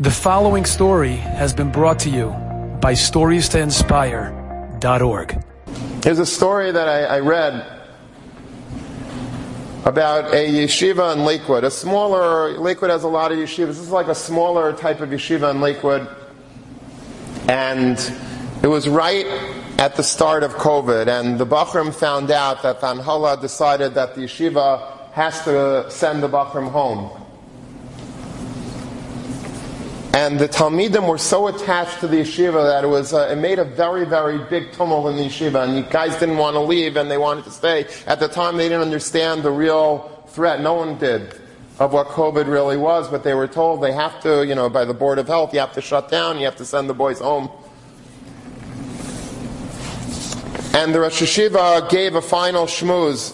The following story has been brought to you by StoriesToInspire.org. Here's a story that I, I read about a yeshiva in Lakewood. A smaller, Lakewood has a lot of yeshivas. This is like a smaller type of yeshiva in Lakewood. And it was right at the start of COVID, and the Bachrim found out that the decided that the yeshiva has to send the Bachrim home. And the Talmidim were so attached to the yeshiva that it was uh, it made a very very big tumult in the yeshiva, and the guys didn't want to leave and they wanted to stay. At the time, they didn't understand the real threat. No one did of what COVID really was, but they were told they have to, you know, by the board of health, you have to shut down, you have to send the boys home. And the Rosh Yeshiva gave a final shmooze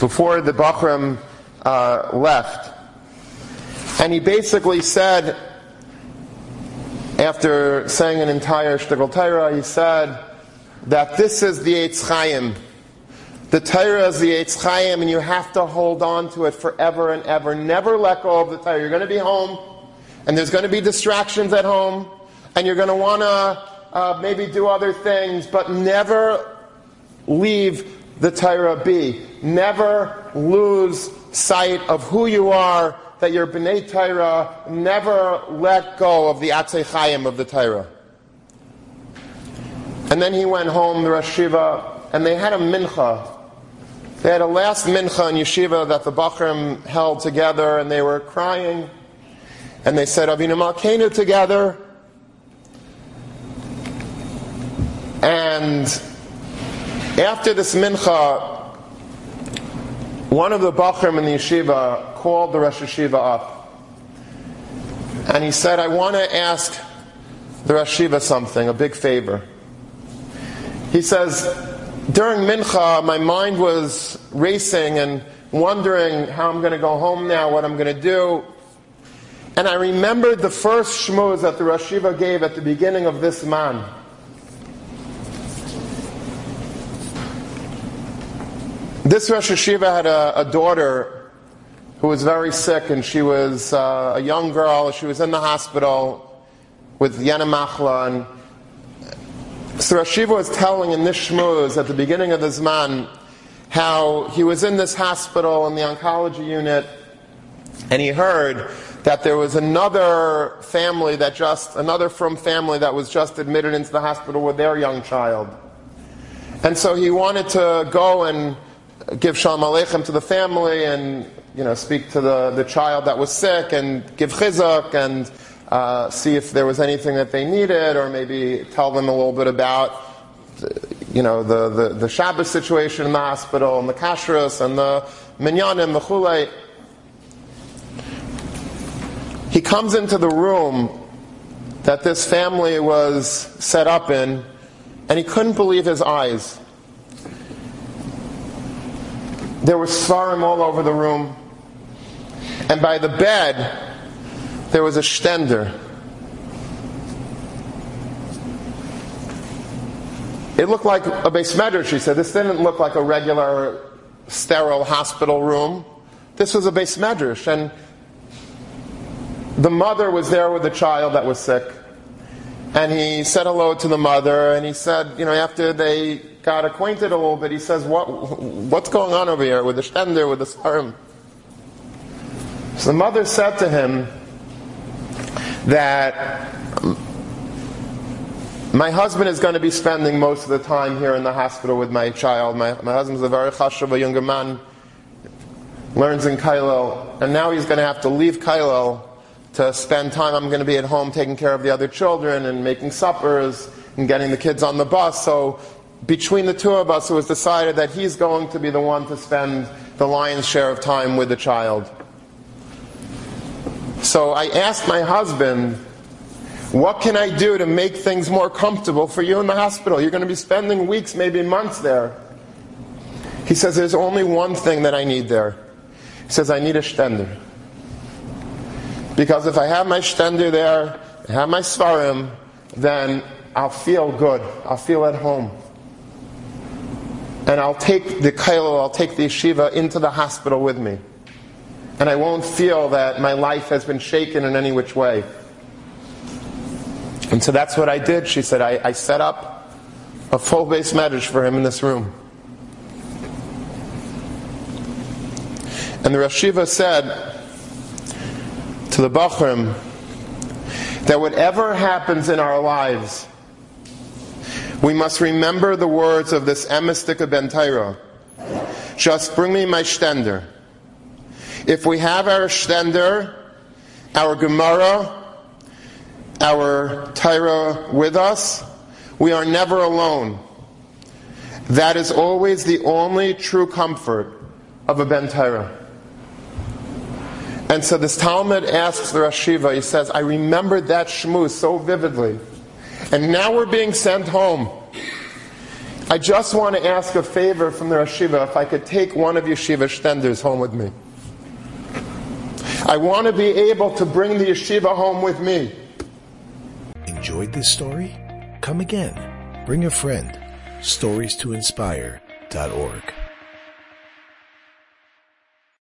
before the Bachrim uh, left. And he basically said, after saying an entire Shtickle Torah, he said that this is the Eitz Chaim. The Torah is the Eitz Chaim, and you have to hold on to it forever and ever. Never let go of the Torah. You're going to be home, and there's going to be distractions at home, and you're going to want to uh, maybe do other things, but never leave the Torah be. Never lose sight of who you are that your B'nai Torah never let go of the Atzei Chaim of the Torah. And then he went home, the Rosh Yeshiva, and they had a mincha. They had a last mincha in yeshiva that the Bachrim held together, and they were crying. And they said Avinu Malkeinu together. And after this mincha, one of the Bachrim in the yeshiva called the Rosh Yeshiva up. And he said, I want to ask the Rosh Yeshiva something, a big favor. He says, during Mincha, my mind was racing and wondering how I'm going to go home now, what I'm going to do. And I remembered the first shmooze that the Rosh Yeshiva gave at the beginning of this zman. This Rosh Yeshiva had a, a daughter who was very sick, and she was uh, a young girl. She was in the hospital with Yana Machla, and so Rashiva was telling in this shmooze at the beginning of this zman how he was in this hospital in the oncology unit, and he heard that there was another family that just another from family that was just admitted into the hospital with their young child, and so he wanted to go and give shalom aleichem to the family and you know, speak to the, the child that was sick and give chizuk and uh, see if there was anything that they needed, or maybe tell them a little bit about, you know, the, the, the Shabbos situation in the hospital and the kashrus and the minyanim, the chulei. He comes into the room that this family was set up in, and he couldn't believe his eyes. There was sforim all over the room. And by the bed, there was a stender. It looked like a beis medrash, she said. This didn't look like a regular sterile hospital room. This was a beis medrash. And the mother was there with the child that was sick. And he said hello to the mother, and he said, you know, after they got acquainted a little bit, he says, what, what's going on over here with the stender, with the sforim? So the mother said to him that my husband is going to be spending most of the time here in the hospital with my child. My, my husband's a very chashuv, younger man, learns in Kollel, and now he's going to have to leave Kollel to spend time. I'm going to be at home taking care of the other children and making suppers and getting the kids on the bus. So between the two of us, it was decided that he's going to be the one to spend the lion's share of time with the child. So I asked my husband, what can I do to make things more comfortable for you in the hospital? You're going to be spending weeks, maybe months there. He says, There's only one thing that I need there. He says, I need a stender. Because if I have my stender there, I have my sforim, then I'll feel good. I'll feel at home. And I'll take the kollel, I'll take the yeshiva into the hospital with me and I won't feel that my life has been shaken in any which way. And so that's what I did. She said, I, I set up a full beis medrash for him in this room. And the Rosh Yeshiva said to the Bachrim that whatever happens in our lives, we must remember the words of this Emistika Ben Torah. Just bring me my stender. If we have our stender, our Gemara, our Torah with us, we are never alone. That is always the only true comfort of a Ben Torah. And so this talmid asks the Rosh he says, I remembered that shmooze so vividly. And now we're being sent home. I just want to ask a favor from the Rosh if I could take one of Yeshiva Stenders home with me. I want to be able to bring the yeshiva home with me. Enjoyed this story? Come again. Bring a friend. Stories to inspire.org.